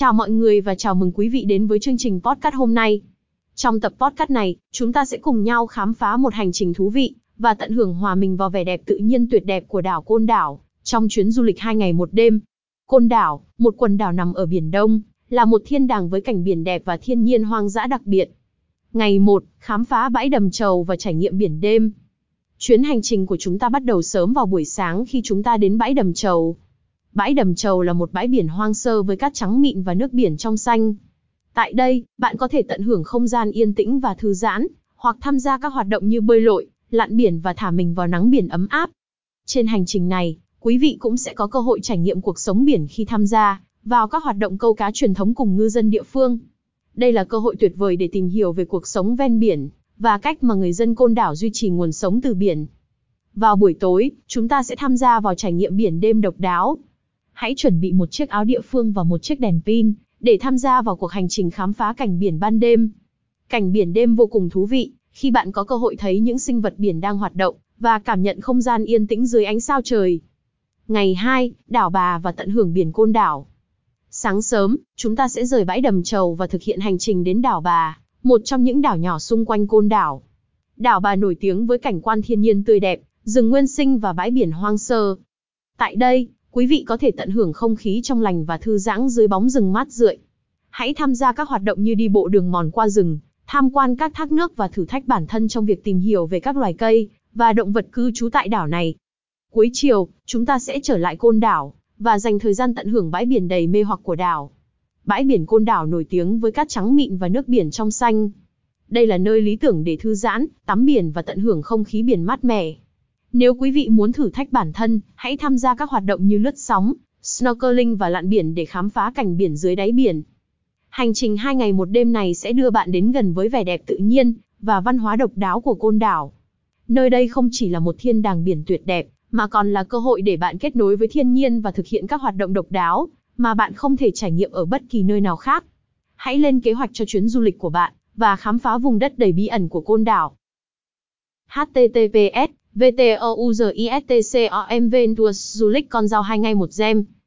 Chào mọi người và chào mừng quý vị đến với chương trình podcast hôm nay. Trong tập podcast này, chúng ta sẽ cùng nhau khám phá một hành trình thú vị và tận hưởng hòa mình vào vẻ đẹp tự nhiên tuyệt đẹp của đảo Côn Đảo trong chuyến du lịch hai ngày một đêm. Côn Đảo, một quần đảo nằm ở Biển Đông, là một thiên đàng với cảnh biển đẹp và thiên nhiên hoang dã đặc biệt. Ngày 1, khám phá bãi đầm trầu và trải nghiệm biển đêm. Chuyến hành trình của chúng ta bắt đầu sớm vào buổi sáng khi chúng ta đến bãi đầm trầu. Bãi đầm trầu là một bãi biển hoang sơ với cát trắng mịn và nước biển trong xanh. Tại đây, bạn có thể tận hưởng không gian yên tĩnh và thư giãn, hoặc tham gia các hoạt động như bơi lội, lặn biển và thả mình vào nắng biển ấm áp. Trên hành trình này, quý vị cũng sẽ có cơ hội trải nghiệm cuộc sống biển khi tham gia vào các hoạt động câu cá truyền thống cùng ngư dân địa phương. Đây là cơ hội tuyệt vời để tìm hiểu về cuộc sống ven biển và cách mà người dân Côn Đảo duy trì nguồn sống từ biển. Vào buổi tối, chúng ta sẽ tham gia vào trải nghiệm biển đêm độc đáo. Hãy chuẩn bị một chiếc áo địa phương và một chiếc đèn pin để tham gia vào cuộc hành trình khám phá cảnh biển ban đêm. Cảnh biển đêm vô cùng thú vị khi bạn có cơ hội thấy những sinh vật biển đang hoạt động và cảm nhận không gian yên tĩnh dưới ánh sao trời. Ngày 2, đảo Bà và tận hưởng biển Côn Đảo. Sáng sớm, chúng ta sẽ rời bãi đầm trầu và thực hiện hành trình đến đảo Bà, một trong những đảo nhỏ xung quanh Côn Đảo. Đảo Bà nổi tiếng với cảnh quan thiên nhiên tươi đẹp, rừng nguyên sinh và bãi biển hoang sơ. Tại đây, quý vị có thể tận hưởng không khí trong lành và thư giãn dưới bóng rừng mát rượi. Hãy tham gia các hoạt động như đi bộ đường mòn qua rừng, tham quan các thác nước và thử thách bản thân trong việc tìm hiểu về các loài cây và động vật cư trú tại đảo này. Cuối chiều, chúng ta sẽ trở lại Côn Đảo và dành thời gian tận hưởng bãi biển đầy mê hoặc của đảo. Bãi biển Côn Đảo nổi tiếng với cát trắng mịn và nước biển trong xanh. Đây là nơi lý tưởng để thư giãn, tắm biển và tận hưởng không khí biển mát mẻ. Nếu quý vị muốn thử thách bản thân, hãy tham gia các hoạt động như lướt sóng, snorkeling và lặn biển để khám phá cảnh biển dưới đáy biển. Hành trình 2 ngày một đêm này sẽ đưa bạn đến gần với vẻ đẹp tự nhiên và văn hóa độc đáo của Côn Đảo. Nơi đây không chỉ là một thiên đàng biển tuyệt đẹp, mà còn là cơ hội để bạn kết nối với thiên nhiên và thực hiện các hoạt động độc đáo mà bạn không thể trải nghiệm ở bất kỳ nơi nào khác. Hãy lên kế hoạch cho chuyến du lịch của bạn và khám phá vùng đất đầy bí ẩn của Côn Đảo. https VTOUZISTCOM Ventures du lịch con dao hai ngày một gem.